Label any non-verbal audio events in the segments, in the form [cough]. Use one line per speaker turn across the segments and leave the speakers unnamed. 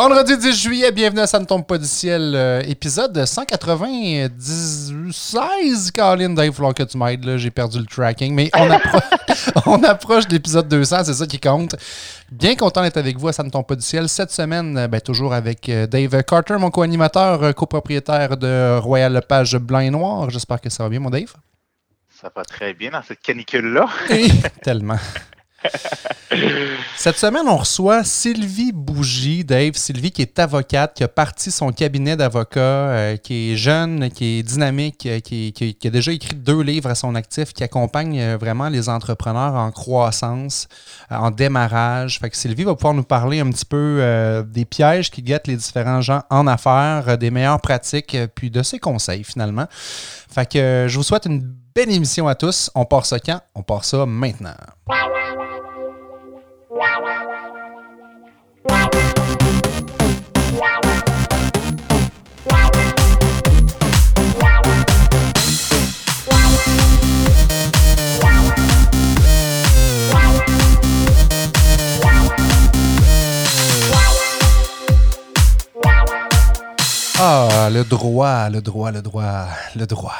Vendredi 10 juillet, bienvenue à Ça ne tombe pas du ciel, euh, épisode 196. Caroline, il va falloir que tu m'aides, j'ai perdu le tracking, mais on, appro- [laughs] on approche de l'épisode 200, c'est ça qui compte. Bien content d'être avec vous à Ça ne tombe pas du ciel. Cette semaine, euh, ben, toujours avec euh, Dave Carter, mon co-animateur, copropriétaire de Royal Lepage Blanc et Noir. J'espère que ça va bien, mon Dave.
Ça va très bien dans cette canicule-là. [laughs]
Tellement. [laughs] Cette semaine, on reçoit Sylvie Bougie, Dave. Sylvie qui est avocate, qui a parti son cabinet d'avocat, euh, qui est jeune, qui est dynamique, euh, qui, a déjà écrit deux livres à son actif, qui accompagne euh, vraiment les entrepreneurs en croissance, en démarrage. Fait Sylvie va pouvoir nous parler un petit peu des pièges qui guettent les différents gens en affaires, des meilleures pratiques, puis de ses conseils finalement. Fait je vous souhaite une belle émission à tous. On part ça quand? On part ça maintenant. Ah, le droit, le droit, le droit, le droit.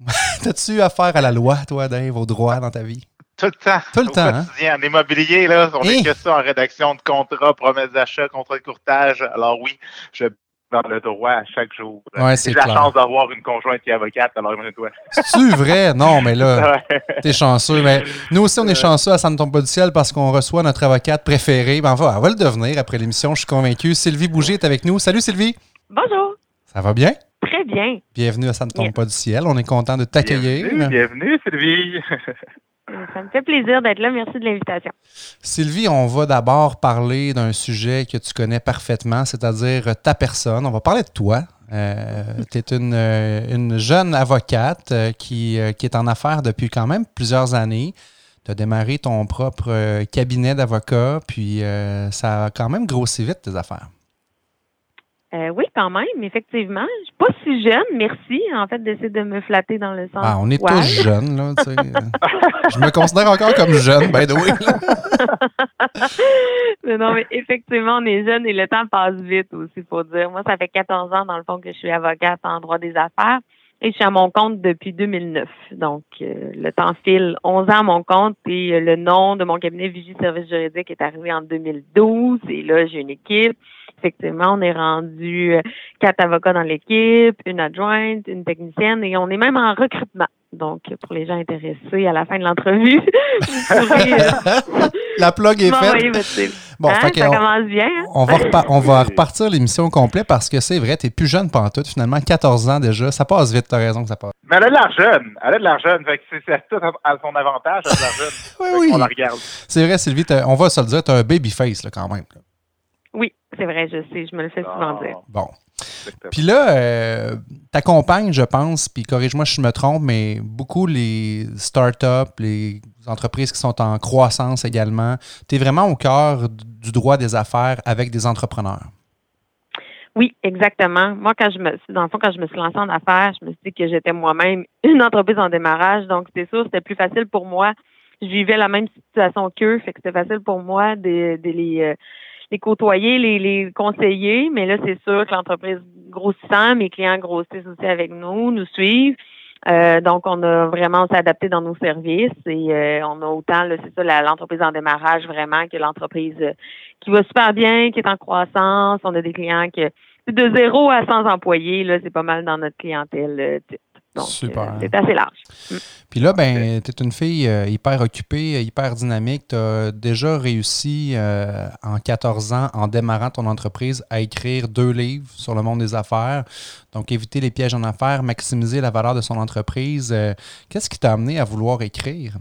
[laughs] T'as-tu affaire à la loi, toi, Dave, au droit dans ta vie?
Tout le temps.
Tout le
Au
temps, hein?
quotidien, En immobilier, là, on
Hey.
est que ça en rédaction de contrats, promesses d'achat, contrats de courtage. Alors oui, je dans le droit à chaque jour.
Ouais, c'est
J'ai la chance d'avoir une conjointe qui est avocate, alors imagine-toi.
C'est-tu vrai? Non, mais là, [laughs] t'es chanceux. Mais nous aussi, on est chanceux à Ça ne tombe pas du ciel parce qu'on reçoit notre avocate préférée. Ben, on va, elle va le devenir après l'émission, je suis convaincu. Sylvie Bouger est avec nous. Salut, Sylvie.
Bonjour.
Ça va bien?
Très bien.
Bienvenue à Ça ne tombe
Bien.
pas du ciel. On est content de t'accueillir.
Bienvenue, bienvenue, Sylvie. [laughs]
Euh, Ça me fait plaisir d'être là. Merci de l'invitation.
Sylvie, on va d'abord parler d'un sujet que tu connais parfaitement, c'est-à-dire ta personne. On va parler de toi. tu es une, euh, une jeune avocate euh, qui, euh, qui est en affaires depuis quand même plusieurs années. Tu as démarré ton propre euh, cabinet d'avocat, puis euh, ça a quand même grossi vite tes affaires.
Euh, oui, quand même, effectivement. Je suis pas si jeune, merci, en fait, d'essayer de me flatter dans le sens.
Ah, on est tous jeunes, là. tu sais. Je me considère encore comme jeune, by the way. [laughs]
Mais non, mais effectivement, on est jeune et le temps passe vite aussi, faut dire. Moi, ça fait 14 ans, dans le fond, que je suis avocate en droit des affaires et je suis à mon compte depuis 2009. Donc, euh, le temps file 11 ans à mon compte et euh, le nom de mon cabinet Vigie Service Juridique est arrivé en 2012 et là, j'ai une équipe. Effectivement, on est rendu euh, quatre avocats dans l'équipe, une adjointe, une technicienne et on est même en recrutement. Donc, pour les gens intéressés à la fin de l'entrevue, [laughs] vous pourrez euh,
La plug est faite.
votre.
Bon,
Hein,
fait que
ça
on-
commence bien. hein?
On va, repa- on va repartir l'émission au complet parce que c'est vrai, t'es plus jeune pantoute, finalement, 14 ans déjà. Ça passe vite, t'as raison que ça passe.
Mais elle a de l'argent. Elle a de l'argent. Fait que c'est c'est tout à son avantage, elle a de l'argent. [laughs]
Oui,
Fait
oui.
qu'on la regarde.
C'est vrai, Sylvie, on va se le dire, t'as un baby face là, quand même. là.
Oui, c'est vrai, je sais, je me le fais souvent
Ah,
dire.
Bon. Puis là, euh, t'accompagnes, je pense, puis corrige-moi si je me trompe, mais beaucoup les startups, les entreprises qui sont en croissance également. T'es vraiment au cœur du droit des affaires avec des entrepreneurs.
Oui, exactement. Moi, quand je me dans le fond, quand je me suis lancée en affaires, je me suis dit que j'étais moi-même une entreprise en démarrage. Donc, c'est sûr, c'était plus facile pour moi. Je vivais la même situation qu'eux, fait que c'était facile pour moi de, de les, euh, les côtoyer, les, les conseiller. Mais là, c'est sûr que l'entreprise grossissant, mes clients grossissent aussi avec nous, nous suivent. Euh, donc, on a vraiment s'est adapté dans nos services et euh, on a autant, c'est ça, l'entreprise en démarrage vraiment que l'entreprise euh, qui va super bien, qui est en croissance. On a des clients qui de zéro à 100 employés, là, c'est pas mal dans notre clientèle euh. Donc,
Super.
euh, c'est assez large.
Puis là, ben, tu es une fille euh, hyper occupée, hyper dynamique. Tu as déjà réussi euh, en 14 ans, en démarrant ton entreprise, à écrire deux livres sur le monde des affaires. Donc, éviter les pièges en affaires, maximiser la valeur de son entreprise. Qu'est-ce qui t'a amené à vouloir écrire?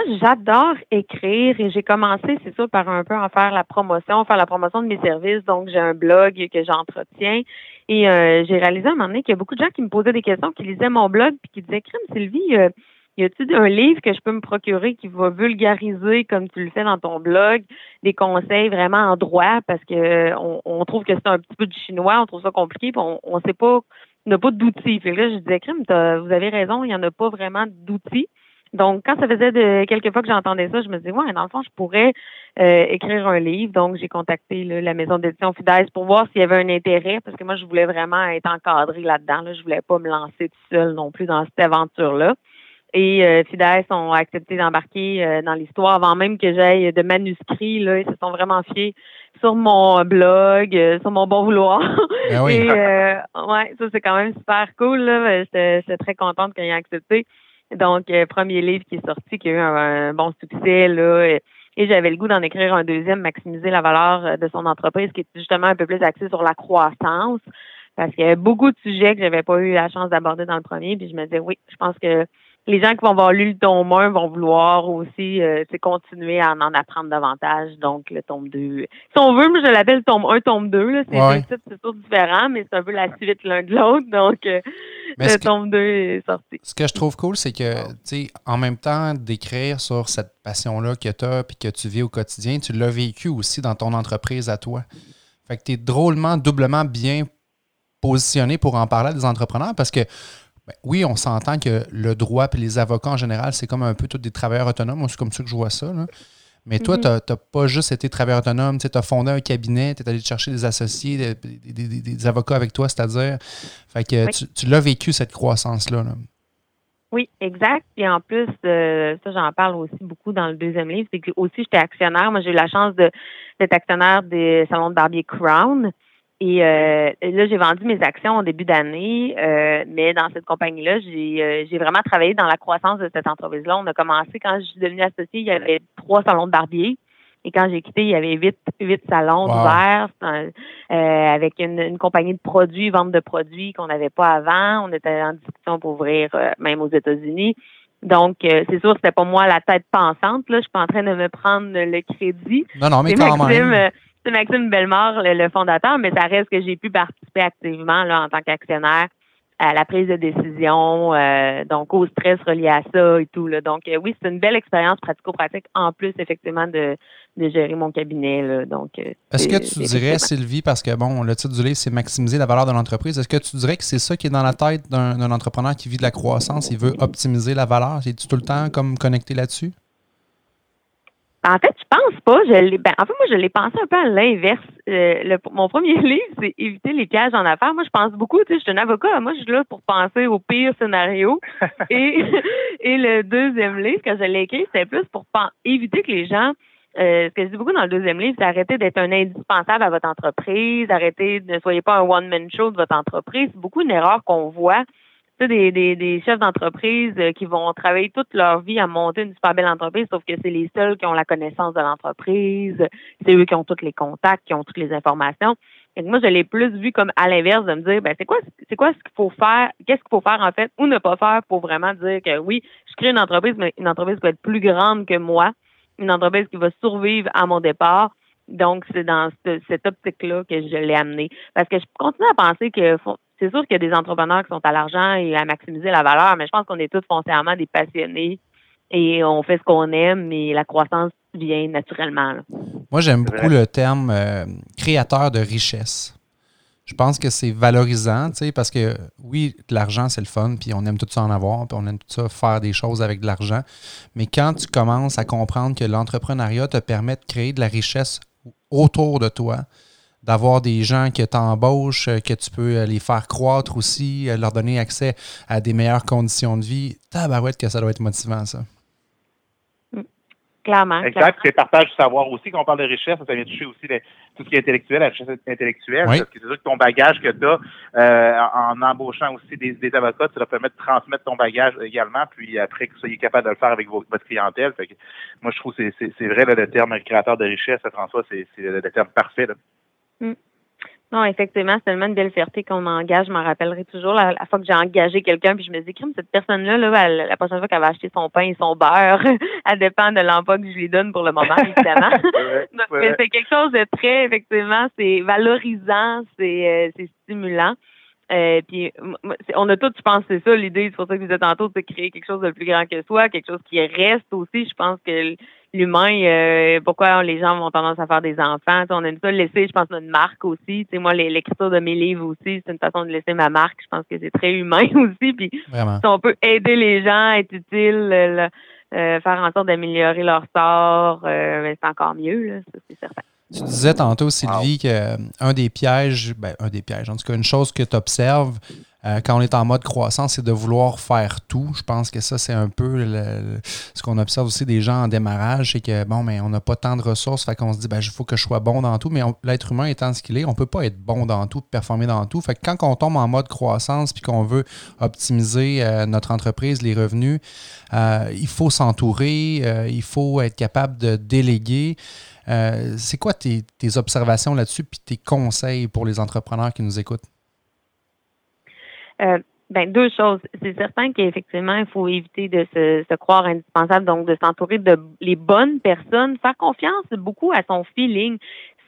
Moi, j'adore écrire et j'ai commencé, c'est sûr, par un peu en faire la promotion, faire la promotion de mes services. Donc, j'ai un blog que j'entretiens et euh, j'ai réalisé à un moment donné qu'il y a beaucoup de gens qui me posaient des questions, qui lisaient mon blog puis qui disaient, Crime, Sylvie, euh, y a-t-il un livre que je peux me procurer qui va vulgariser, comme tu le fais dans ton blog, des conseils vraiment en droit? Parce que euh, on, trouve que c'est un petit peu du chinois, on trouve ça compliqué, puis on ne sait pas, on n'a pas d'outils. Fait là, je disais, crime, vous avez raison, il n'y en a pas vraiment d'outils. Donc, quand ça faisait de quelques fois que j'entendais ça, je me disais, ouais, dans le fond, je pourrais euh, écrire un livre. Donc, j'ai contacté la maison d'édition Fides pour voir s'il y avait un intérêt, parce que moi, je voulais vraiment être encadrée là-dedans. Là. Je voulais pas me lancer tout seul non plus dans cette aventure-là. Et euh, Fides ont accepté d'embarquer euh, dans l'histoire avant même que j'aille de manuscrits. Là, ils se sont vraiment fiés sur mon blog, euh, sur mon bon vouloir.
Ben [laughs] oui.
Et ouais, ça c'est quand même super cool. Là. J'étais, très contente qu'ils aient accepté. Donc, premier livre qui est sorti, qui a eu un, bon succès, là. Et, j'avais le goût d'en écrire un deuxième, maximiser la valeur de son entreprise, qui est justement un peu plus axé sur la croissance. Parce qu'il y avait beaucoup de sujets que j'avais pas eu la chance d'aborder dans le premier. Puis je me disais, oui, je pense que les gens qui vont avoir lu le tome 1 vont vouloir aussi euh, continuer à en apprendre davantage. Donc, le tome 2. Si on veut, moi, je l'appelle tome 1, tome 2. C'est ouais. toujours différent, mais c'est un peu la suite l'un de l'autre. Donc, euh, le tome 2 est sorti.
Ce que je trouve cool, c'est que, tu sais, en même temps d'écrire sur cette passion-là que tu as puis que tu vis au quotidien, tu l'as vécu aussi dans ton entreprise à toi. Fait que tu es drôlement, doublement bien positionné pour en parler à des entrepreneurs parce que oui, on s'entend que le droit et les avocats en général, c'est comme un peu tous des travailleurs autonomes. C'est comme ça que je vois ça. Mais toi, mm-hmm. tu n'as pas juste été travailleur autonome, tu as fondé un cabinet, tu es allé chercher des associés, des, avocats avec toi, c'est-à-dire. Fait que tu, l'as vécu, cette croissance-là.
Oui, exact. Et en plus, euh, ça, j'en parle aussi beaucoup dans le deuxième livre, c'est que aussi j'étais actionnaire. Moi, j'ai eu la chance d'être actionnaire des salons de barbier Crown. Et euh, là, j'ai vendu mes actions au début d'année, euh, mais dans cette compagnie-là, j'ai, euh, j'ai vraiment travaillé dans la croissance de cette entreprise-là. On a commencé quand je suis devenue associée, il y avait trois salons de barbier. Et quand j'ai quitté, il y avait huit, huit salons ouverts avec une, une, compagnie de produits, vente de produits qu'on n'avait pas avant. On était en discussion pour ouvrir même aux États-Unis. Donc, c'est sûr, c'était pas moi la tête pensante. Là, je suis pas en train de me prendre le crédit.
Non, non, mais quand même
c'est Maxime Bellemare, le, fondateur, mais ça reste que j'ai pu participer activement là, en tant qu'actionnaire à la prise de décision, euh, donc au stress relié à ça et tout. Là. Donc euh, oui, c'est une belle expérience pratico-pratique en plus effectivement de, de gérer mon cabinet. Là. Donc
euh, est-ce que tu dirais, Sylvie, parce que bon, le titre du livre c'est maximiser la valeur de l'entreprise. Est-ce que tu dirais que c'est ça qui est dans la tête d'un entrepreneur qui vit de la croissance, il veut optimiser la valeur? Es-tu tout le temps comme connecté là-dessus?
En fait, je pense pas. Je l'ai, ben, en fait, moi, je l'ai pensé un peu à l'inverse. Euh, mon premier [laughs] livre, c'est éviter les pièges en affaires. Moi, je pense beaucoup. Tu sais, je suis un avocat. Moi, je suis là pour penser au pire scénario. [laughs] et, [laughs] et le deuxième livre, quand je l'ai écrit, c'était plus pour éviter que les gens euh, ce que je dis beaucoup dans le deuxième livre, c'est arrêter d'être un indispensable à votre entreprise, arrêter, ne soyez pas un one-man show de votre entreprise. C'est beaucoup une erreur qu'on voit des, des, des chefs d'entreprise euh, qui vont travailler toute leur vie à monter une super belle entreprise, sauf que c'est les seuls qui ont la connaissance de l'entreprise, c'est eux qui ont tous les contacts, qui ont toutes les informations. Et moi, je l'ai plus vu comme à l'inverse de me dire, ben c'est quoi, c'est quoi ce qu'il faut faire, qu'est-ce qu'il faut faire en fait, ou ne pas faire pour vraiment dire que oui, je crée une entreprise, mais une entreprise qui va être plus grande que moi, une entreprise qui va survivre à mon départ. Donc, c'est dans cette optique-là que je l'ai amené. Parce que je continue à penser que c'est sûr qu'il y a des entrepreneurs qui sont à l'argent et à maximiser la valeur, mais je pense qu'on est tous foncièrement des passionnés et on fait ce qu'on aime et la croissance vient naturellement.
Moi, j'aime beaucoup le terme euh, créateur de richesse. Je pense que c'est valorisant, parce que oui, l'argent, c'est le fun, puis on aime tout ça en avoir, puis on aime tout ça faire des choses avec de l'argent. Mais quand tu commences à comprendre que l'entrepreneuriat te permet de créer de la richesse autour de toi, d'avoir des gens que tu embauches, euh, que tu peux euh, les faire croître aussi, euh, leur donner accès à des meilleures conditions de vie. Tabarouette que ça doit être motivant, ça.
Clairement.
Exact. C'est partage du savoir aussi. Quand on parle de richesse, ça vient toucher aussi tout ce qui est intellectuel, la richesse intellectuelle. Parce que c'est sûr que ton bagage que tu as en embauchant aussi des, avocats, ça va permettre de transmettre ton bagage également, puis après que vous soyez capable de le faire avec votre clientèle. moi, je trouve que c'est vrai, le terme créateur de richesse, François, c'est le, terme parfait.
Mm. Non, effectivement, c'est tellement une belle fierté qu'on m'engage. Je m'en rappellerai toujours la, fois que j'ai engagé quelqu'un, puis je me dis, crime, cette personne-là, là, la prochaine fois qu'elle va acheter son pain et son beurre, [laughs] elle dépend de l'emploi que je lui donne pour le moment, [laughs] évidemment. [laughs] c'est quelque chose de très, effectivement, c'est valorisant, c'est euh, stimulant. Euh, puis on a je pense, c'est ça l'idée. C'est pour ça que vous êtes tantôt de créer quelque chose de plus grand que soi, quelque chose qui reste aussi. Je pense que l'humain, euh, pourquoi les gens ont tendance à faire des enfants. on aime ça laisser, je pense, notre marque aussi. moi, l'écriture de mes livres aussi, c'est une façon de laisser ma marque. Je pense que c'est très humain [laughs] aussi. Puis si on peut aider les gens, être utile, euh, faire en sorte d'améliorer leur sort, ben, c'est encore mieux, là, c'est certain.
Tu disais tantôt, Sylvie, qu'un des pièges, ben, un des pièges, en tout cas, une chose que tu observes, euh, quand on est en mode croissance, c'est de vouloir faire tout. Je pense que ça, c'est un peu ce qu'on observe aussi des gens en démarrage, c'est que bon, mais on n'a pas tant de ressources, fait qu'on se dit, ben, il faut que je sois bon dans tout. Mais l'être humain étant ce qu'il est, on ne peut pas être bon dans tout, performer dans tout. Fait que quand on tombe en mode croissance puis qu'on veut optimiser euh, notre entreprise, les revenus, euh, il faut s'entourer, il faut être capable de déléguer. c'est quoi tes, tes observations là-dessus puis tes conseils pour les entrepreneurs qui nous écoutent?
Euh, ben, deux choses. C'est certain qu'effectivement, il faut éviter de se, croire indispensable, donc de s'entourer de les bonnes personnes, faire confiance beaucoup à son feeling.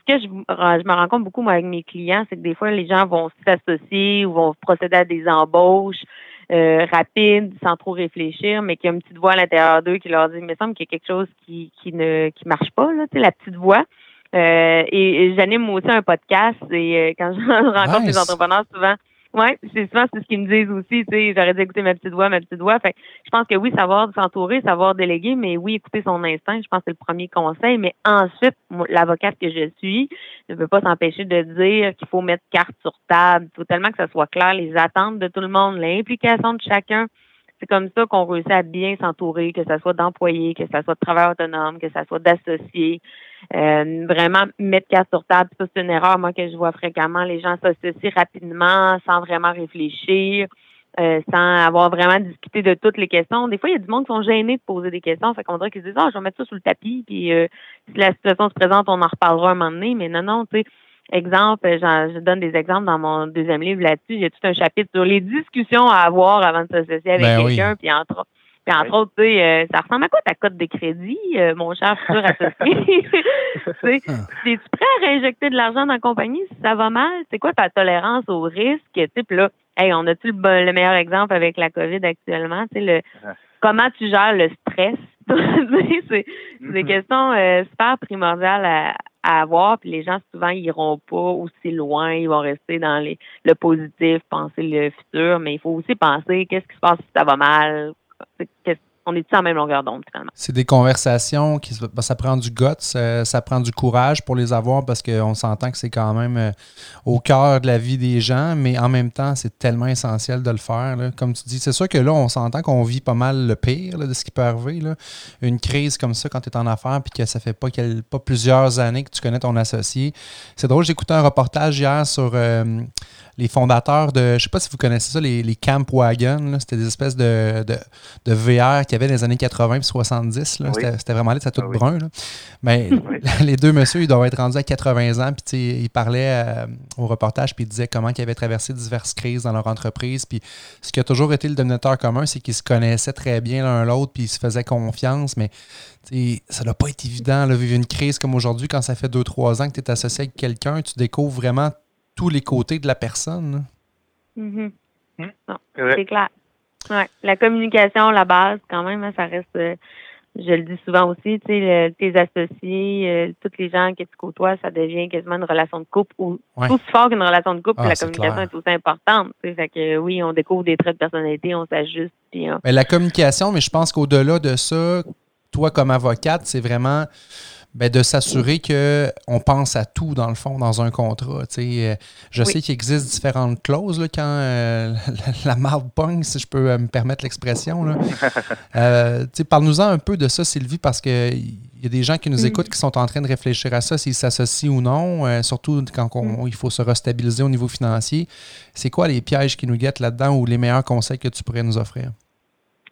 Ce que je, je me rends compte beaucoup moi, avec mes clients, c'est que des fois, les gens vont s'associer ou vont procéder à des embauches euh, rapides, sans trop réfléchir, mais qu'il y a une petite voix à l'intérieur d'eux qui leur dit, il me semble qu'il y a quelque chose qui, qui ne qui marche pas, là, tu sais, la petite voix. Euh, et, j'anime aussi un podcast et quand [laughs] je rencontre des entrepreneurs, souvent, oui, c'est souvent c'est ce qu'ils me disent aussi, tu sais, j'aurais dû écouter ma petite voix, ma petite voix. Fait je pense que oui, savoir s'entourer, savoir déléguer, mais oui, écouter son instinct, je pense que c'est le premier conseil. Mais ensuite, l'avocate que je suis ne peut pas s'empêcher de dire qu'il faut mettre carte sur table. Il faut tellement que ça soit clair, les attentes de tout le monde, l'implication de chacun. C'est comme ça qu'on réussit à bien s'entourer, que ce soit d'employés, que ce soit de travailleurs autonomes, que ce soit d'associés. Euh, vraiment mettre casse sur table, ça c'est une erreur moi que je vois fréquemment. Les gens s'associent rapidement sans vraiment réfléchir. Euh, sans avoir vraiment discuté de toutes les questions. Des fois, il y a du monde qui sont gênés de poser des questions. Fait qu'on dirait qu'ils se disent Ah, je vais mettre ça sous le tapis, puis euh, si la situation se présente, on en reparlera un moment donné. Mais non, non, tu sais, exemple, je donne des exemples dans mon deuxième livre là-dessus. Il y a tout un chapitre sur les discussions à avoir avant de s'associer avec ben quelqu'un, puis entre puis entre autres, tu sais, euh, ça ressemble à quoi ta cote de crédit, euh, mon cher futur associé? [laughs] Es-tu prêt à réinjecter de l'argent dans la compagnie si ça va mal? C'est quoi ta tolérance au risque? Type là, hey, on a-tu le, le, meilleur exemple avec la COVID actuellement? Tu sais, le, comment tu gères le stress? [laughs] c'est des mm-hmm. questions euh, super primordiales à, à avoir, puis les gens souvent ils iront pas aussi loin, ils vont rester dans les, le positif, penser le futur, mais il faut aussi penser qu'est-ce qui se passe si ça va mal, on est en même longueur d'onde, finalement.
C'est des conversations qui ben, ça prend du guts, ça, prend du courage pour les avoir parce qu'on s'entend que c'est quand même euh, au cœur de la vie des gens, mais en même temps, c'est tellement essentiel de le faire. Comme tu dis, c'est sûr que là, on s'entend qu'on vit pas mal le pire de ce qui peut arriver. Une crise comme ça quand tu es en affaires puis que ça fait pas, pas plusieurs années que tu connais ton associé. C'est drôle, écouté un reportage hier sur euh, les fondateurs de, je sais pas si vous connaissez ça, les, les Camp Wagon. C'était des espèces de, de, VR qu'il y avait dans les années 80 et 70. C'était vraiment là, ça tout ah brun. Mais [laughs] [laughs] les deux messieurs, ils doivent être rendus à 80 ans. Puis ils parlaient euh, au reportage, puis ils disaient comment ils avaient traversé diverses crises dans leur entreprise. Puis ce qui a toujours été le dominateur commun, c'est qu'ils se connaissaient très bien l'un l'autre, puis ils se faisaient confiance. Mais ça doit pas être évident de vivre une crise comme aujourd'hui quand ça fait 2-3 ans que tu es associé avec quelqu'un. Tu découvres vraiment tous les côtés de la personne.
Mm-hmm. Mm. C'est clair. La communication, la base, quand même, hein, ça reste, euh, je le dis souvent aussi, tu sais, tes associés, euh, toutes les gens que tu côtoies, ça devient quasiment une relation de couple ou tout aussi fort qu'une relation de couple, ah, la communication est aussi importante. Fait que oui, on découvre des traits de personnalité, on s'ajuste.
la communication, mais je pense qu'au-delà de ça, toi comme avocate, c'est vraiment ben, de s'assurer qu'on pense à tout, dans le fond, dans un contrat. Euh, je sais qu'il existe différentes clauses là, quand euh, [laughs] la, marde pogne, si je peux euh, me permettre l'expression. [laughs] Parle-nous-en un peu de ça, Sylvie, parce qu'il y a des gens qui nous mm. écoutent qui sont en train de réfléchir à ça, s'ils s'associent ou non, surtout quand mm. il faut se restabiliser au niveau financier. C'est quoi les pièges qui nous guettent là-dedans ou les meilleurs conseils que tu pourrais nous offrir?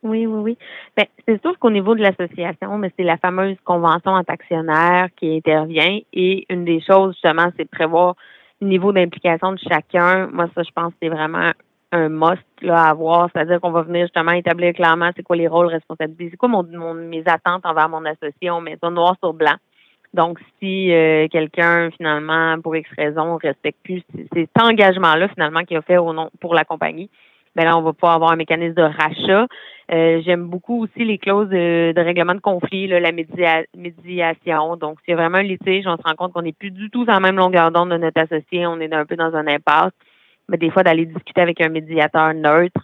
Oui, oui, oui. Ben, c'est sûr qu'au niveau de l'association, mais c'est la fameuse convention en actionnaire qui intervient. Et une des choses, justement, c'est de prévoir le niveau d'implication de chacun. Moi, ça, je pense que c'est vraiment un must là, à avoir. C'est-à-dire qu'on va venir justement établir clairement c'est quoi les rôles, responsabilités, c'est quoi mon, mes attentes envers mon associé. On met ça noir sur blanc. Donc, si euh, quelqu'un, finalement, pour X raison, respecte plus cet engagement-là, finalement, qu'il a fait au nom pour la compagnie, ben là, on va pouvoir avoir un mécanisme de rachat. Euh, j'aime beaucoup aussi les clauses de, règlement de conflit, la médiation. Donc, c'est vraiment un litige, on se rend compte qu'on n'est plus du tout sur la même longueur d'onde de notre associé, on est un peu dans un impasse. Mais des fois, d'aller discuter avec un médiateur neutre,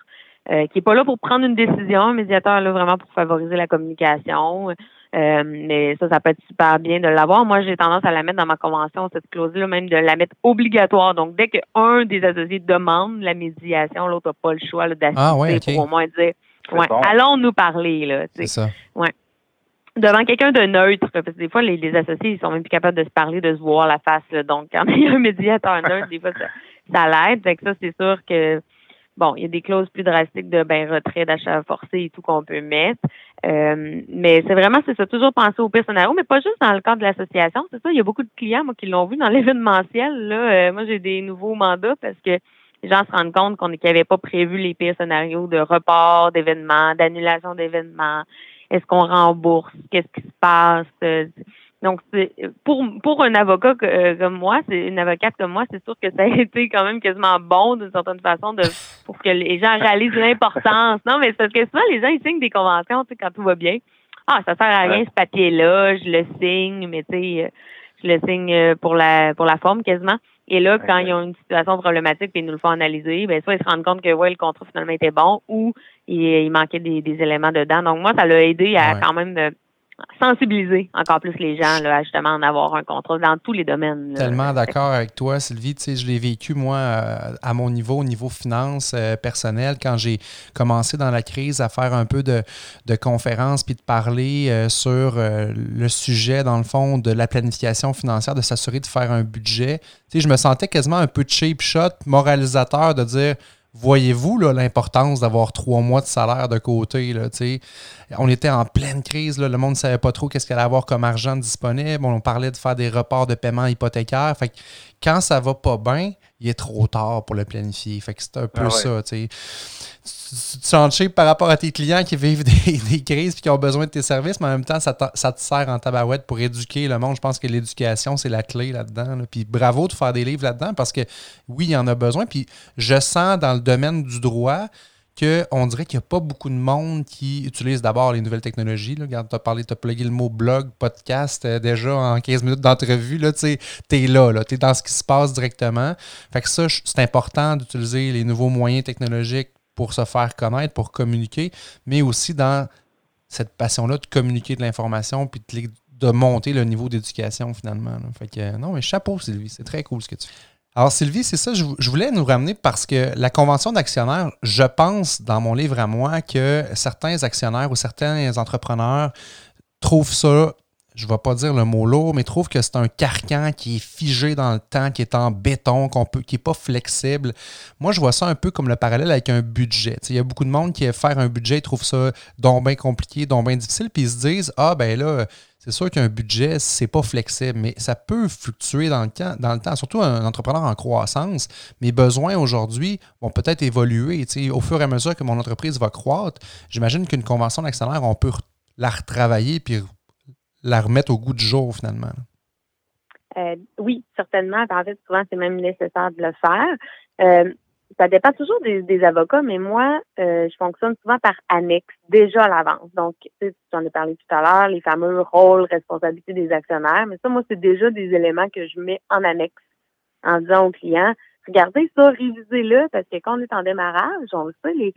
euh, qui n'est pas là pour prendre une décision, un médiateur là vraiment pour favoriser la communication. Euh, mais ça, ça peut être super bien de l'avoir. Moi, j'ai tendance à la mettre dans ma convention, cette clause-là, même de la mettre obligatoire. Donc, dès qu'un des associés demande la médiation, l'autre n'a pas le choix d'assister ah, pour au moins dire ouais, allons nous parler. Là,
C'est ça.
Ouais. Devant quelqu'un de neutre, parce que des fois, les, associés, ils sont même plus capables de se parler, de se voir la face. Donc, quand il y a un médiateur neutre, des fois, ça, ça l'aide. Fait que ça, c'est sûr que Bon, il y a des clauses plus drastiques de ben, retrait d'achat forcé et tout qu'on peut mettre. Euh, mais c'est vraiment, c'est ça, toujours penser au pire mais pas juste dans le cadre de l'association. C'est ça, il y a beaucoup de clients, moi, qui l'ont vu dans [laughs] l'événementiel. Là, euh, moi, j'ai des nouveaux mandats parce que les gens se rendent compte qu'on n'avait pas prévu les pires scénarios de report d'événements, d'annulation d'événements. Est-ce qu'on rembourse? Qu'est-ce qui se passe? Donc, pour, pour un avocat euh, comme moi, c'est une avocate comme moi, c'est sûr que ça a été quand même quasiment bon d'une certaine façon de pour que les gens réalisent l'importance. Non, mais c'est parce que souvent, les gens, ils signent des conventions, tu sais, quand tout va bien. Ah, ça sert à rien ce papier-là, je le signe, mais tu sais, euh, le signe euh, pour la pour la forme quasiment. Et là, quand ils ont une situation problématique et ils nous le font analyser, ben soit ils se rendent compte que ouais, le contrat finalement était bon ou il, manquait des, des éléments dedans. Donc moi, ça l'a aidé à quand même sensibiliser encore plus les gens là, à justement en avoir un contrôle dans tous les domaines.
Tellement d'accord avec toi, Sylvie. Tu sais, je l'ai vécu, moi, euh, à mon niveau, au niveau finance euh, personnelle, quand j'ai commencé dans la crise à faire un peu de, conférences puis de parler euh, sur le sujet, dans le fond, de la planification financière, de s'assurer de faire un budget. Tu sais, je me sentais quasiment un peu cheap shot, moralisateur, de dire Voyez-vous l'importance d'avoir trois mois de salaire de côté? Là, on était en pleine crise, le monde ne savait pas trop qu'est-ce qu'elle allait avoir comme argent disponible. On parlait de faire des reports de paiement hypothécaire. Fait quand ça va pas bien, il est trop tard pour le planifier. Fait que c'est un peu ah ça. Tu te par rapport à tes clients qui vivent des, [laughs] crises et qui ont besoin de tes services, mais en même temps, ça, ça, te sert en tabarouette pour éduquer le monde. Je pense que l'éducation, c'est la clé là-dedans. Puis bravo de faire des livres là-dedans parce que oui, il y en a besoin. Puis je sens dans le domaine du droit, qu'on dirait qu'il n'y a pas beaucoup de monde qui utilise d'abord les nouvelles technologies. Là. Tu as parlé, tu as plugué le mot blog, podcast euh, déjà en 15 minutes d'entrevue. Tu es là, là tu es dans ce qui se passe directement. Fait que ça, c'est important d'utiliser les nouveaux moyens technologiques pour se faire connaître, pour communiquer, mais aussi dans cette passion-là de communiquer de l'information puis de, monter le niveau d'éducation finalement. Fait que non, mais chapeau Sylvie, c'est très cool ce que tu fais. Alors, Sylvie, c'est ça, je, voulais nous ramener parce que la convention d'actionnaire, je pense dans mon livre à moi que certains actionnaires ou certains entrepreneurs trouvent ça, je ne vais pas dire le mot lourd, mais trouvent que c'est un carcan qui est figé dans le temps, qui est en béton, qu'on peut, qui n'est pas flexible. Moi, je vois ça un peu comme le parallèle avec un budget. Il y a beaucoup de monde qui, faire un budget, trouve ça donc bien compliqué, donc bien difficile, puis ils se disent Ah, ben là, c'est sûr qu'un budget, c'est pas flexible, mais ça peut fluctuer dans le, temps, dans le temps. Surtout un entrepreneur en croissance. Mes besoins aujourd'hui vont peut-être évoluer. Au fur et à mesure que mon entreprise va croître, j'imagine qu'une convention d'actionnaire, on peut la retravailler puis la remettre au goût du jour finalement?
Euh, oui, certainement. En fait, souvent, c'est même nécessaire de le faire. Euh, ça dépend toujours des, avocats, mais moi, euh, je fonctionne souvent par annexe, déjà à l'avance. Donc, tu en as parlé tout à l'heure, les fameux rôles, responsabilités des actionnaires. Mais ça, moi, c'est déjà des éléments que je mets en annexe en disant aux clients, regardez ça, révisez-le, parce que quand on est en démarrage, on le sait, les,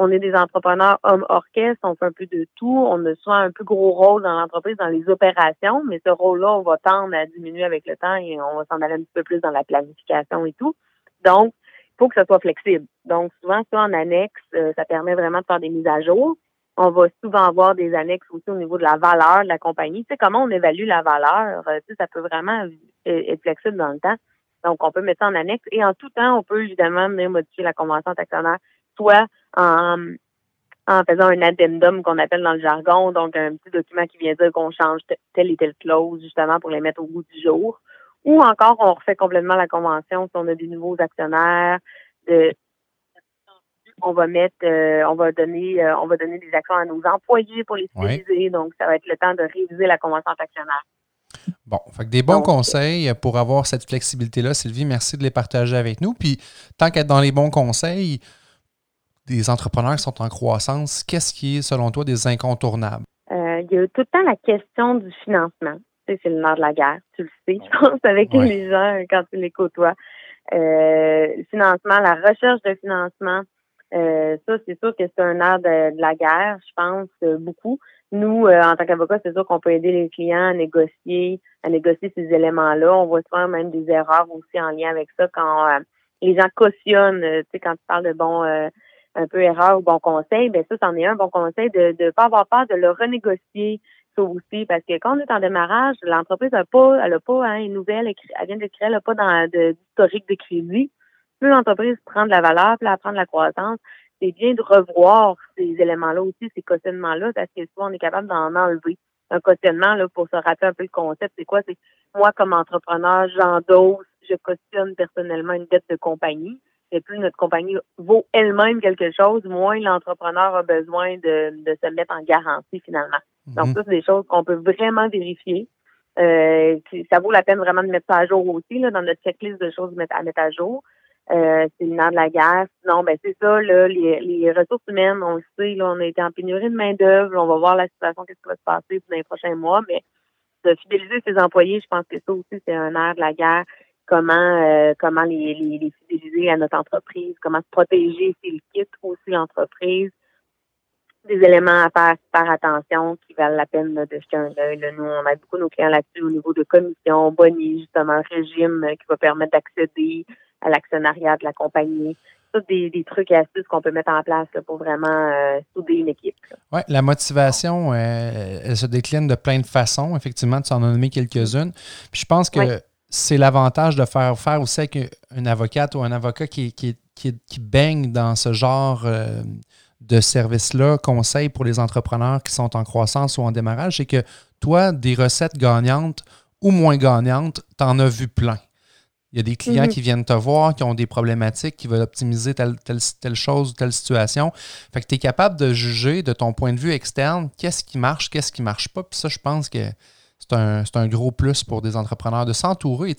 on est des entrepreneurs hommes orchestre, on fait un peu de tout, on a soit un plus gros rôle dans l'entreprise, dans les opérations, mais ce rôle-là, on va tendre à diminuer avec le temps et on va s'en aller un petit peu plus dans la planification et tout. Donc, faut que ça soit flexible. Donc, souvent, ça en annexe, euh, ça permet vraiment de faire des mises à jour. On va souvent avoir des annexes aussi au niveau de la valeur de la compagnie. Tu sais, comment on évalue la valeur, euh, tu sais, ça peut vraiment être flexible dans le temps. Donc, on peut mettre ça en annexe et en tout temps, on peut évidemment venir modifier la convention d'actionnaire, soit en, en faisant un addendum qu'on appelle dans le jargon, donc un petit document qui vient dire qu'on change telle et telle clause justement pour les mettre au goût du jour, ou encore, on refait complètement la convention si on a des nouveaux actionnaires. De, on va mettre, euh, on va donner, euh, on va donner des actions à nos employés pour les utiliser. Donc, ça va être le temps de réviser la convention d'actionnaire.
Bon, fait des bons conseils pour avoir cette flexibilité-là. Sylvie, merci de les partager avec nous. Puis, tant qu'être dans les bons conseils, des entrepreneurs qui sont en croissance, qu'est-ce qui est, selon toi, des incontournables?
Euh, il y a tout le temps la question du financement. c'est le nerf de la guerre, tu le sais, je pense, avec les gens quand tu les côtoies. Euh, financement, la recherche de financement, euh, ça, c'est sûr que c'est un art de, la guerre, je pense, euh, beaucoup. Nous, euh, en tant qu'avocat, c'est sûr qu'on peut aider les clients à négocier, à négocier ces éléments-là. On voit souvent même des erreurs aussi en lien avec ça quand les gens cautionnent, tu sais, quand tu parles de bon un peu erreur ou bon conseil, ben ça, c'en est un bon conseil de ne pas avoir peur de le renégocier ça aussi, parce que quand on est en démarrage, l'entreprise n'a pas, elle a pas hein, une nouvelle, elle vient de créer, elle n'a pas d'historique de crédit plus l'entreprise prend de la valeur, plus elle prend de la croissance, c'est bien de revoir ces éléments-là aussi, ces cautionnements-là, parce que souvent on est capable d'en enlever. Un cautionnement, là, pour se rappeler un peu le concept, c'est quoi? C'est moi, comme entrepreneur, j'endosse, je cautionne personnellement une dette de compagnie. Plus notre compagnie vaut elle-même quelque chose, moins l'entrepreneur a besoin de, se mettre en garantie finalement. Donc, mhm. ça, c'est des choses qu'on peut vraiment vérifier. Euh, ça vaut la peine vraiment de mettre ça à jour aussi, là, dans notre checklist de choses à mettre à jour. Euh, c'est le nerf de la guerre. Sinon, ben c'est ça, là, les, les ressources humaines, on le sait, là, on a été en pénurie de main-d'œuvre. On va voir la situation, qu'est-ce qui va se passer dans les prochains mois, mais de fidéliser ses employés, je pense que ça aussi, c'est un nerf de la guerre. Comment euh, comment les, les, fidéliser à notre entreprise, comment se protéger s'ils quittent aussi l'entreprise. Des éléments à faire, faire attention qui valent la peine de jeter un œil. Nous, on a beaucoup nos clients là-dessus au niveau de commission, boni, justement, un régime qui va permettre d'accéder à l'actionnariat de la compagnie. Tous des, des, trucs et astuces qu'on peut mettre en place pour vraiment euh, souder une équipe.
Oui, la motivation, euh, elle se décline de plein de façons. Effectivement, tu en as nommé quelques-unes. Puis je pense que c'est l'avantage de faire faire aussi avec une avocate ou un avocat qui, qui, qui, baigne dans ce genre euh, de service-là, conseil pour les entrepreneurs qui sont en croissance ou en démarrage, c'est que toi, des recettes gagnantes ou moins gagnantes, tu en as vu plein. Il y a des clients mhm. qui viennent te voir, qui ont des problématiques, qui veulent optimiser telle, telle, telle chose ou telle situation. Fait que tu es capable de juger de ton point de vue externe qu'est-ce qui marche, qu'est-ce qui marche pas. Puis ça, je pense que c'est un, un, gros plus pour des entrepreneurs de s'entourer.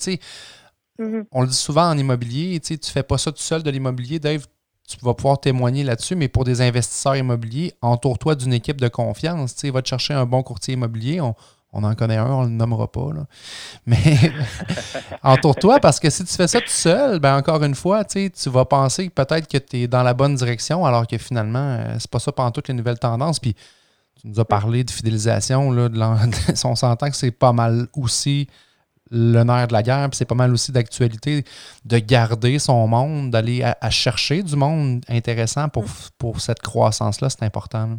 Mhm. On le dit souvent en immobilier, tu ne fais pas ça tout seul de l'immobilier. Dave, tu vas pouvoir témoigner là-dessus, mais pour des investisseurs immobiliers, entoure-toi d'une équipe de confiance. Va te chercher un bon courtier immobilier. On, on en connaît un, on ne le nommera pas. [laughs] Mais [laughs] entoure-toi parce que si tu fais ça tout seul, ben encore une fois, tu vas penser peut-être que tu es dans la bonne direction alors que finalement, euh, c'est pas ça pendant toutes les nouvelles tendances. Puis tu nous as parlé de fidélisation. Là, [laughs] de on s'entend que c'est pas mal aussi le nerf de la guerre, puis c'est pas mal aussi d'actualité de garder son monde, d'aller à, chercher du monde intéressant pour, pour cette croissance-là, c'est important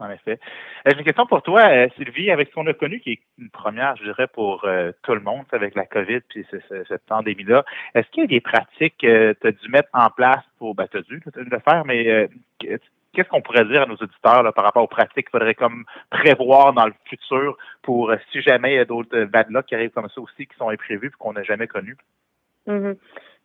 en effet. Euh, j'ai une question pour toi, euh, Sylvie, avec ce qu'on a connu, qui est une première, je dirais, pour euh, tout le monde, avec la COVID puis cette pandémie-là. Est-ce qu'il y a des pratiques que tu as dû mettre en place pour, ben, tu as dû, le faire, mais qu'est-ce qu'on pourrait dire à nos auditeurs par rapport aux pratiques qu'il faudrait comme prévoir dans le futur pour si jamais il y a d'autres bad luck qui arrivent comme ça aussi, qui sont imprévus et qu'on n'a jamais connus?
Mm-hmm.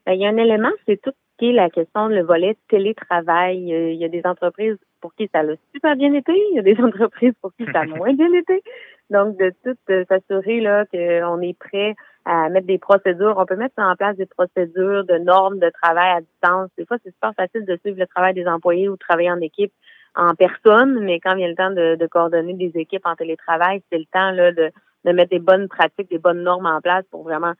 Ben, il y a un élément, c'est tout qui est la question de le volet télétravail. Il y a des entreprises pour qui ça a super bien été, il y a des [laughs] entreprises pour qui ça a moins bien été. Donc, de tout s'assurer là qu'on est prêt à mettre des procédures. On peut mettre en place des procédures de normes de travail à distance. Des fois, c'est super facile de suivre le travail des employés ou de travailler en équipe en personne, mais quand vient le temps de, de coordonner des équipes en télétravail, c'est le temps là, de, de mettre des bonnes pratiques, des bonnes normes en place pour vraiment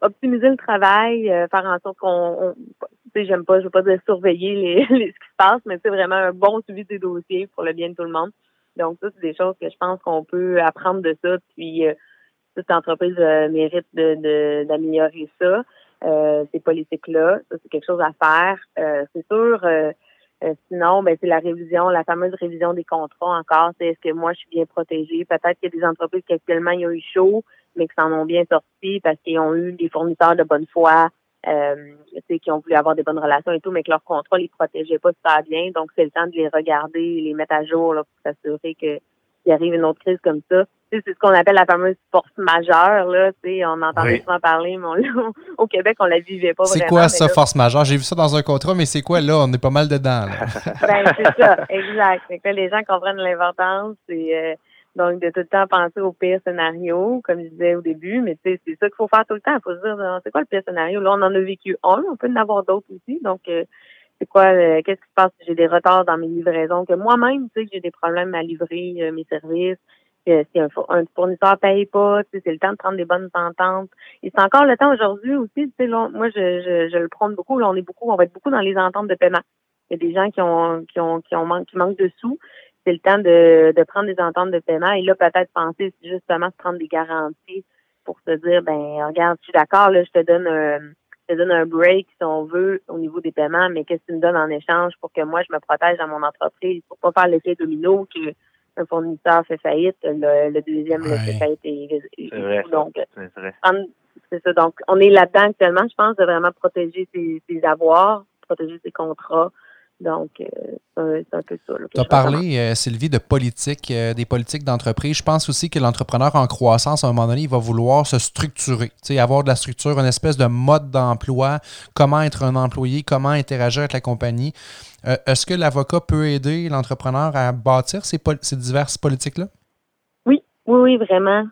optimiser le travail, euh, faire en sorte qu'on, tu sais, j'aime pas, je veux pas dire surveiller les, [laughs] les, ce qui se passe, mais c'est vraiment un bon suivi des dossiers pour le bien de tout le monde. Donc ça, c'est des choses que je pense qu'on peut apprendre de ça, puis euh, toute entreprise euh, mérite de, d'améliorer ça, ces politiques-là. Ça, c'est quelque chose à faire. c'est sûr. sinon, ben, c'est la révision, la fameuse révision des contrats encore. C'est est-ce que moi je suis bien protégée? Peut-être qu'il y a des entreprises qui actuellement il y a eu chaud, mais qui s'en ont bien sorti parce qu'ils ont eu des fournisseurs de bonne foi, euh, qui ont voulu avoir des bonnes relations et tout, mais que leur contrôle ne protégeait pas super bien. Donc, c'est le temps de les regarder, les mettre à jour là, pour s'assurer qu'il arrive une autre crise comme ça. c'est ce qu'on appelle la fameuse force majeure. Là, on entendait souvent parler, mais [laughs] au Québec, on la vivait pas
vraiment. C'est quoi ça, force majeure? J'ai vu ça dans un contrat, mais c'est quoi là? On est pas mal dedans. [laughs]
ben, c'est ça, exact. que les gens comprennent l'importance. C'est euh, donc, de tout le temps penser au pire scénario, comme je disais au début, mais c'est ça qu'il faut faire tout le temps. Il faut se dire, c'est quoi le pire scénario? Là, on en a vécu un, on peut en avoir d'autres aussi. Donc, euh, c'est quoi, qu'est-ce qui se passe si j'ai des retards dans mes livraisons, que moi-même, tu sais, j'ai des problèmes à livrer mes services, que si un, fournisseur paye pas, tu sais, c'est le temps de prendre des bonnes ententes. Et c'est encore le temps aujourd'hui aussi, tu sais, moi, je, je, le prône beaucoup, là, on est beaucoup, on va être beaucoup dans les ententes de paiement. Il y a des gens qui ont, qui ont, qui ont qui manquent de sous. C'est le temps de, de prendre des ententes de paiement et là, peut-être penser justement de prendre des garanties pour se dire, ben, regarde, je suis d'accord, là, je te donne un, je te donne un break, si on veut, au niveau des paiements, mais qu'est-ce que tu me donnes en échange pour que moi, je me protège dans mon entreprise, pour pas faire l'effet domino que un fournisseur fait faillite, le, deuxième le fait faillite et,
c'est vrai, donc
c'est ça. Donc, on est là-dedans actuellement, je pense, de vraiment protéger ses, ses avoirs, protéger ses contrats, donc, euh, c'est un peu ça.
Tu as parlé, euh, Sylvie, de politique, euh, des politiques d'entreprise. Je pense aussi que l'entrepreneur en croissance, à un moment donné, il va vouloir se structurer, avoir de la structure, une espèce de mode d'emploi, comment être un employé, comment interagir avec la compagnie. Est-ce que l'avocat peut aider l'entrepreneur à bâtir ces, ces diverses politiques-là?
Oui, oui, oui, vraiment.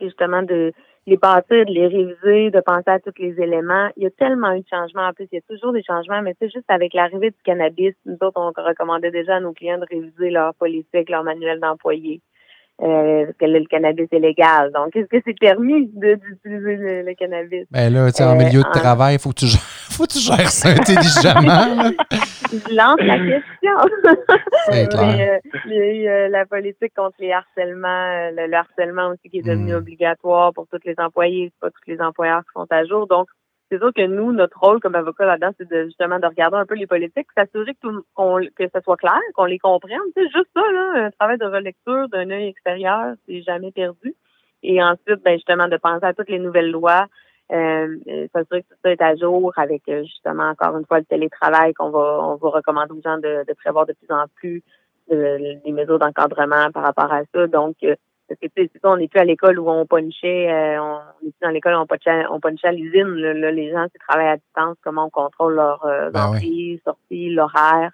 justement, de les bâtir, de les réviser, de penser à tous les éléments. Il y a tellement eu de changements. En plus, il y a toujours des changements, mais c'est juste avec l'arrivée du cannabis, nous autres, on recommandait déjà à nos clients de réviser leur politique, leur manuel d'employé. Euh, parce que le cannabis est légal. Donc, est-ce que c'est permis d'utiliser le, cannabis?
Ben là, tu sais, en euh, milieu de travail, il faut, [laughs] faut que tu gères ça intelligemment. [laughs]
Je lance la question. [laughs] c'est clair. Euh, il y a eu euh, la politique contre les harcèlements, le, harcèlement aussi qui est devenu hmm. obligatoire pour tous les employés. C'est pas tous les employeurs qui sont à jour. Donc, c'est sûr que nous, notre rôle comme avocat là-dedans, c'est de, justement de regarder un peu les politiques, s'assurer que, tout, que ça soit clair, qu'on les comprenne. C'est juste ça, là, un travail de relecture d'un œil extérieur, c'est jamais perdu. Et ensuite, ben, justement, de penser à toutes les nouvelles lois, euh, euh s'assurer que tout ça est à jour avec euh, justement encore une fois le télétravail qu'on va on va recommander aux gens de, de prévoir de plus en plus de, des mesures d'encadrement par rapport à ça. Donc, euh, parce que, c'est ça, on n'est plus à l'école où on punchait, euh, on n'est plus dans l'école où on punchait, on punchait à l'usine. Là, les gens qui travaillent à distance, comment on contrôle leur euh, ben entrée, sortie, l'horaire.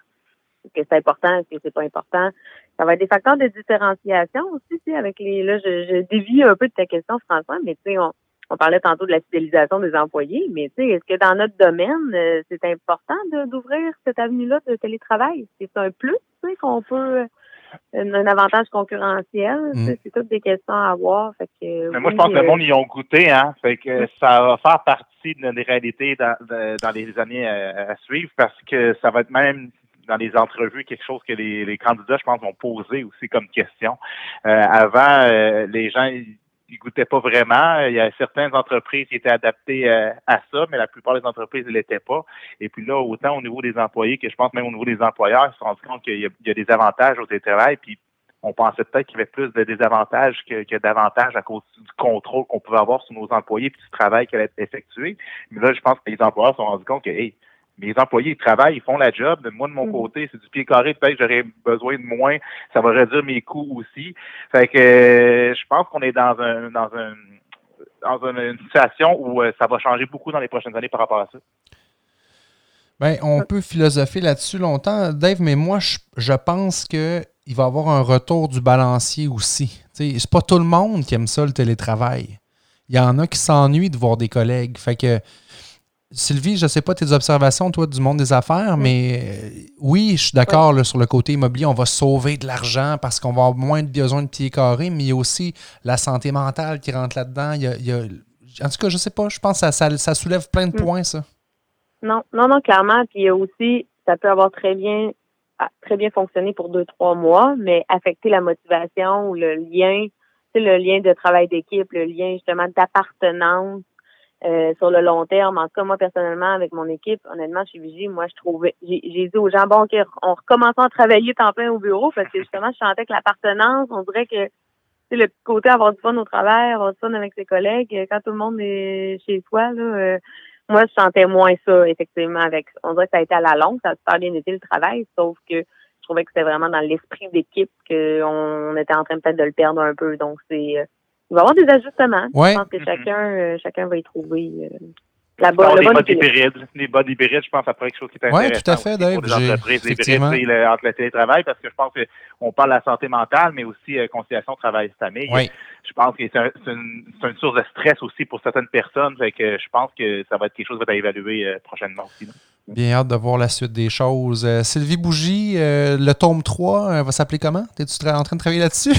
Est-ce que c'est important, est-ce que c'est pas important? Ça va être des facteurs de différenciation aussi, tu sais, avec les. Là, je, je dévie un peu de ta question, François, mais tu sais, on, on parlait tantôt de la fidélisation des employés, mais tu sais, est-ce que dans notre domaine, euh, c'est important d'ouvrir cette avenue-là de télétravail? C'est un plus, tu sais, qu'on peut un, avantage concurrentiel. Mm. C'est toutes des questions à avoir. Fait que,
Mais moi, je pense que le monde y ont goûté, hein. Fait que ça va faire partie de, des réalités dans, dans les années à, suivre parce que ça va être même dans les entrevues quelque chose que les, les candidats, je pense, vont poser aussi comme question. Euh, avant, euh, les gens ils goûtaient pas vraiment. Il y a certaines entreprises qui étaient adaptées euh, à ça, mais la plupart des entreprises ne l'étaient pas. Et puis là, autant au niveau des employés que je pense même au niveau des employeurs, ils se sont rendus compte qu'il y, a des avantages au télétravail, puis on pensait peut-être qu'il y avait plus de désavantages que, que d'avantages à cause du contrôle qu'on pouvait avoir sur nos employés puis du travail qui allait être effectué. Mais là, je pense que les employeurs se sont rendus compte que, hey, mes employés, ils travaillent, ils font la job. Moi, de mon mm. côté, c'est du pied carré. Peut-être que j'aurais besoin de moins. Ça va réduire mes coûts aussi. Fait que euh, je pense qu'on est dans un dans un dans une, situation où euh, ça va changer beaucoup dans les prochaines années par rapport à ça.
Bien, on peut philosopher là-dessus longtemps, Dave, mais moi, je, je pense qu'il va y avoir un retour du balancier aussi. C'est pas tout le monde qui aime ça, le télétravail. Il y en a qui s'ennuient de voir des collègues. Fait que Sylvie, je ne sais pas tes observations, toi, du monde des affaires, mais euh, oui, je suis d'accord sur le côté immobilier. On va sauver de l'argent parce qu'on va avoir moins de besoin de pieds carrés, mais il y a aussi la santé mentale qui rentre là-dedans. en tout cas, je ne sais pas, je pense que ça, soulève plein de mm. points, ça.
Non, non, non, clairement. Puis il y a aussi, ça peut avoir très bien, ah, très bien fonctionné pour deux, trois mois, mais affecter la motivation ou le lien, le lien de travail d'équipe, le lien justement d'appartenance euh, sur le long terme. En tout cas, moi, personnellement, avec mon équipe, honnêtement, chez Vigie, moi, je trouvais, j'ai dit aux gens, bon, OK, on recommence à travailler temps plein au bureau parce que justement, je sentais que l'appartenance, on dirait que c'est le côté avoir du fun au travail, avoir du fun avec ses collègues, quand tout le monde est chez soi, là, euh, moi, je sentais moins ça, effectivement, avec, on dirait que ça a été à la longue, ça a super bien été le travail, sauf que je trouvais que c'était vraiment dans l'esprit d'équipe qu'on était en train peut-être de le perdre un peu. Donc, c'est, euh, il va y avoir des ajustements. Je pense que chacun, euh, chacun va y trouver. Euh, La
bonne,
les
hybrides. Les bodes hybrides, je pense que ça pourrait être quelque chose qui est intéressant.
Oui, tout à fait, Dave.
Pour les entreprises hybrides entre le télétravail, parce que je pense qu'on parle de la santé mentale, mais aussi euh, conciliation travail-famille.
Oui.
Je pense que c'est une, une, source de stress aussi pour certaines personnes. Fait que je pense que ça va être quelque chose qui va être évaluer euh, prochainement aussi.
Bien hâte de voir la suite des choses. Euh, Sylvie Bougie, euh, le tome 3 va s'appeler comment? Es-tu en train de travailler là-dessus? [laughs]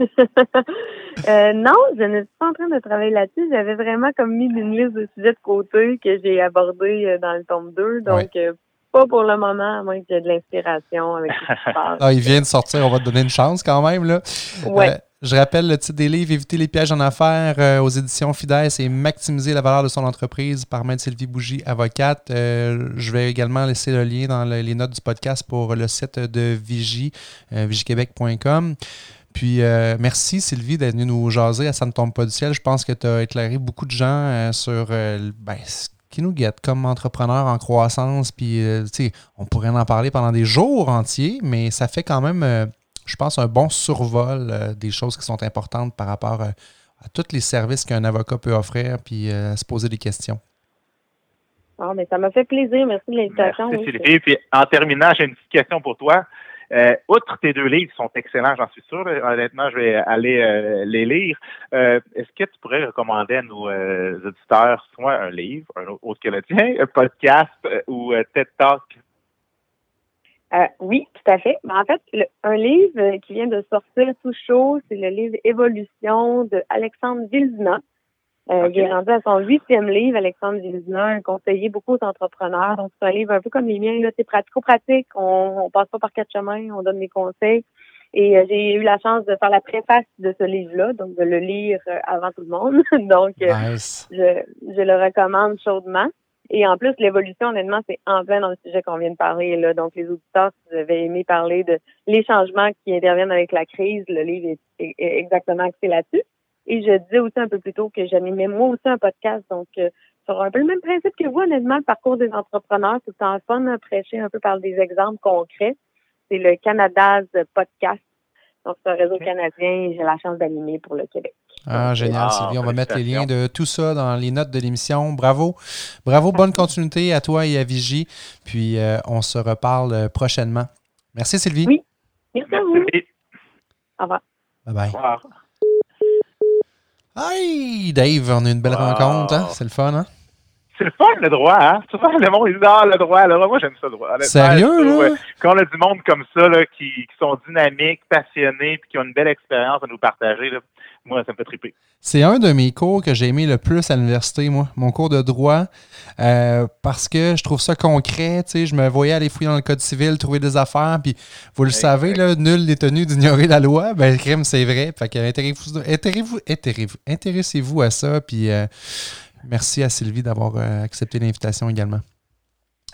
[laughs]
non, je ne suis pas en train de travailler là-dessus. J'avais vraiment comme mis une liste de sujets de côté que j'ai abordés dans le tome 2. Donc, pas pour le moment, à moins qu'il y ait de l'inspiration avec ce qui se [laughs] passe.
Ah, il vient de sortir, on va te donner une chance quand même. Là.
Ouais.
Je rappelle le titre des livres Éviter les pièges en affaires euh, aux éditions Fides et maximiser la valeur de son entreprise par Maître Sylvie Bougie, avocate. Euh, je vais également laisser le lien dans les notes du podcast pour le site de Vigie, euh, vigiequebec.com. Puis merci Sylvie d'être venue nous jaser à Ça ne tombe pas du ciel. Je pense que tu as éclairé beaucoup de gens sur ben, ce qui nous guette comme entrepreneur en croissance. Puis, on pourrait en parler pendant des jours entiers, mais ça fait quand même je pense, un bon survol euh, des choses qui sont importantes par rapport euh, à tous les services qu'un avocat peut offrir, puis euh, se poser des questions.
Ah, mais ça m'a fait plaisir. Merci de l'invitation.
Merci, Sylvie. Puis, en terminant, j'ai une petite question pour toi. Outre tes deux livres sont excellents, j'en suis sûr. Honnêtement, je vais aller les lire. Est-ce que tu pourrais recommander à nos auditeurs soit un livre, un autre que le tien, un podcast ou TED Talk?
Euh, oui, tout à fait. en fait, un livre qui vient de sortir tout chaud, c'est le livre Évolution de Alexandre Vildina. Euh, Il est rendu à son huitième livre, Alexandre Vildina, un conseiller beaucoup aux entrepreneurs. Donc, c'est un livre un peu comme les miens, là, c'est pratico-pratique. On, on passe pas par quatre chemins, on donne des conseils. Et euh, j'ai eu la chance de faire la préface de ce livre-là, donc de le lire euh, avant tout le monde. [laughs] donc, je, je le recommande chaudement. Et en plus, l'évolution, honnêtement, c'est en plein dans le sujet qu'on vient de parler. Là. Donc, les auditeurs, si vous avez aimé parler de les changements qui interviennent avec la crise, le livre est, exactement axé là-dessus. Et je disais aussi un peu plus tôt que j'animais moi aussi un podcast. Donc, euh, sur un peu le même principe que vous, honnêtement, le parcours des entrepreneurs, c'est en fun à prêcher un peu par des exemples concrets. C'est le Canada's Podcast. Donc, c'est un réseau canadien et j'ai la chance d'animer pour le Québec.
Ah, génial, Sylvie. On va mettre les liens de tout ça dans les notes de l'émission. Bravo. Bravo, bonne continuité à toi et à Vigie. Puis, euh, on se reparle euh, prochainement. Merci, Sylvie.
Oui. Merci à vous. Au revoir.
Bye bye. Au revoir. Hey, Dave, on a une belle rencontre. Hein? C'est le fun, hein?
C'est le fun, le droit, hein? Souvent, le monde, dit, ah, le droit, le droit. Moi, j'aime ça, le droit.
Sérieux, là?
Quand on a du monde comme ça, là, qui, qui sont dynamiques, passionnés, puis qui ont une belle expérience à nous partager, là, moi, ça me fait triper.
C'est un de mes cours que j'ai aimé le plus à l'université, moi, mon cours de droit, euh, parce que je trouve ça concret. Tu sais, je me voyais aller fouiller dans le code civil, trouver des affaires, puis vous le savez, là, nul n'est tenu d'ignorer la loi. Ben, le crime, c'est vrai. Fait que intéressez-vous, intéressez-vous à ça, puis euh, merci à Sylvie d'avoir euh, accepté l'invitation également.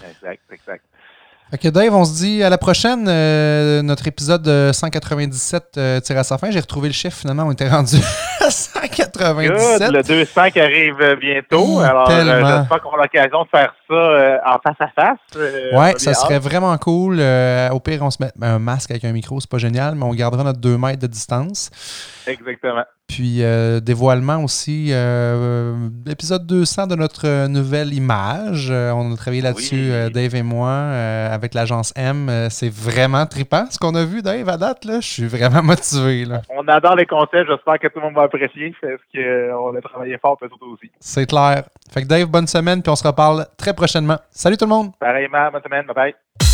Exact, exact.
Ok, Dave, on se dit à la prochaine. Euh, notre épisode 197 euh, tire à sa fin. J'ai retrouvé le chiffre finalement. On était rendu [laughs] à 197.
le 200 qui arrive bientôt. Alors, euh, j'espère qu'on aura l'occasion de faire ça en face à face.
ouais, ça serait vraiment cool. au pire, on se met un masque avec un micro, c'est pas génial, mais on gardera notre 2 mètres de distance.
Exactement.
Puis euh, dévoilement aussi, euh, épisode 200 de notre euh, nouvelle image. on a travaillé là-dessus, Dave et moi, avec l'agence M. c'est vraiment trippant ce qu'on a vu, Dave, à date. Là. Je suis vraiment motivé. Là.
On adore les concepts. J'espère que tout le monde va apprécier parce qu'on a travaillé fort, peut aussi.
C'est clair. Fait que Dave, bonne semaine, puis on se reparle très prochainement. Salut tout le monde.
Pareillement, bonne semaine. Bye bye.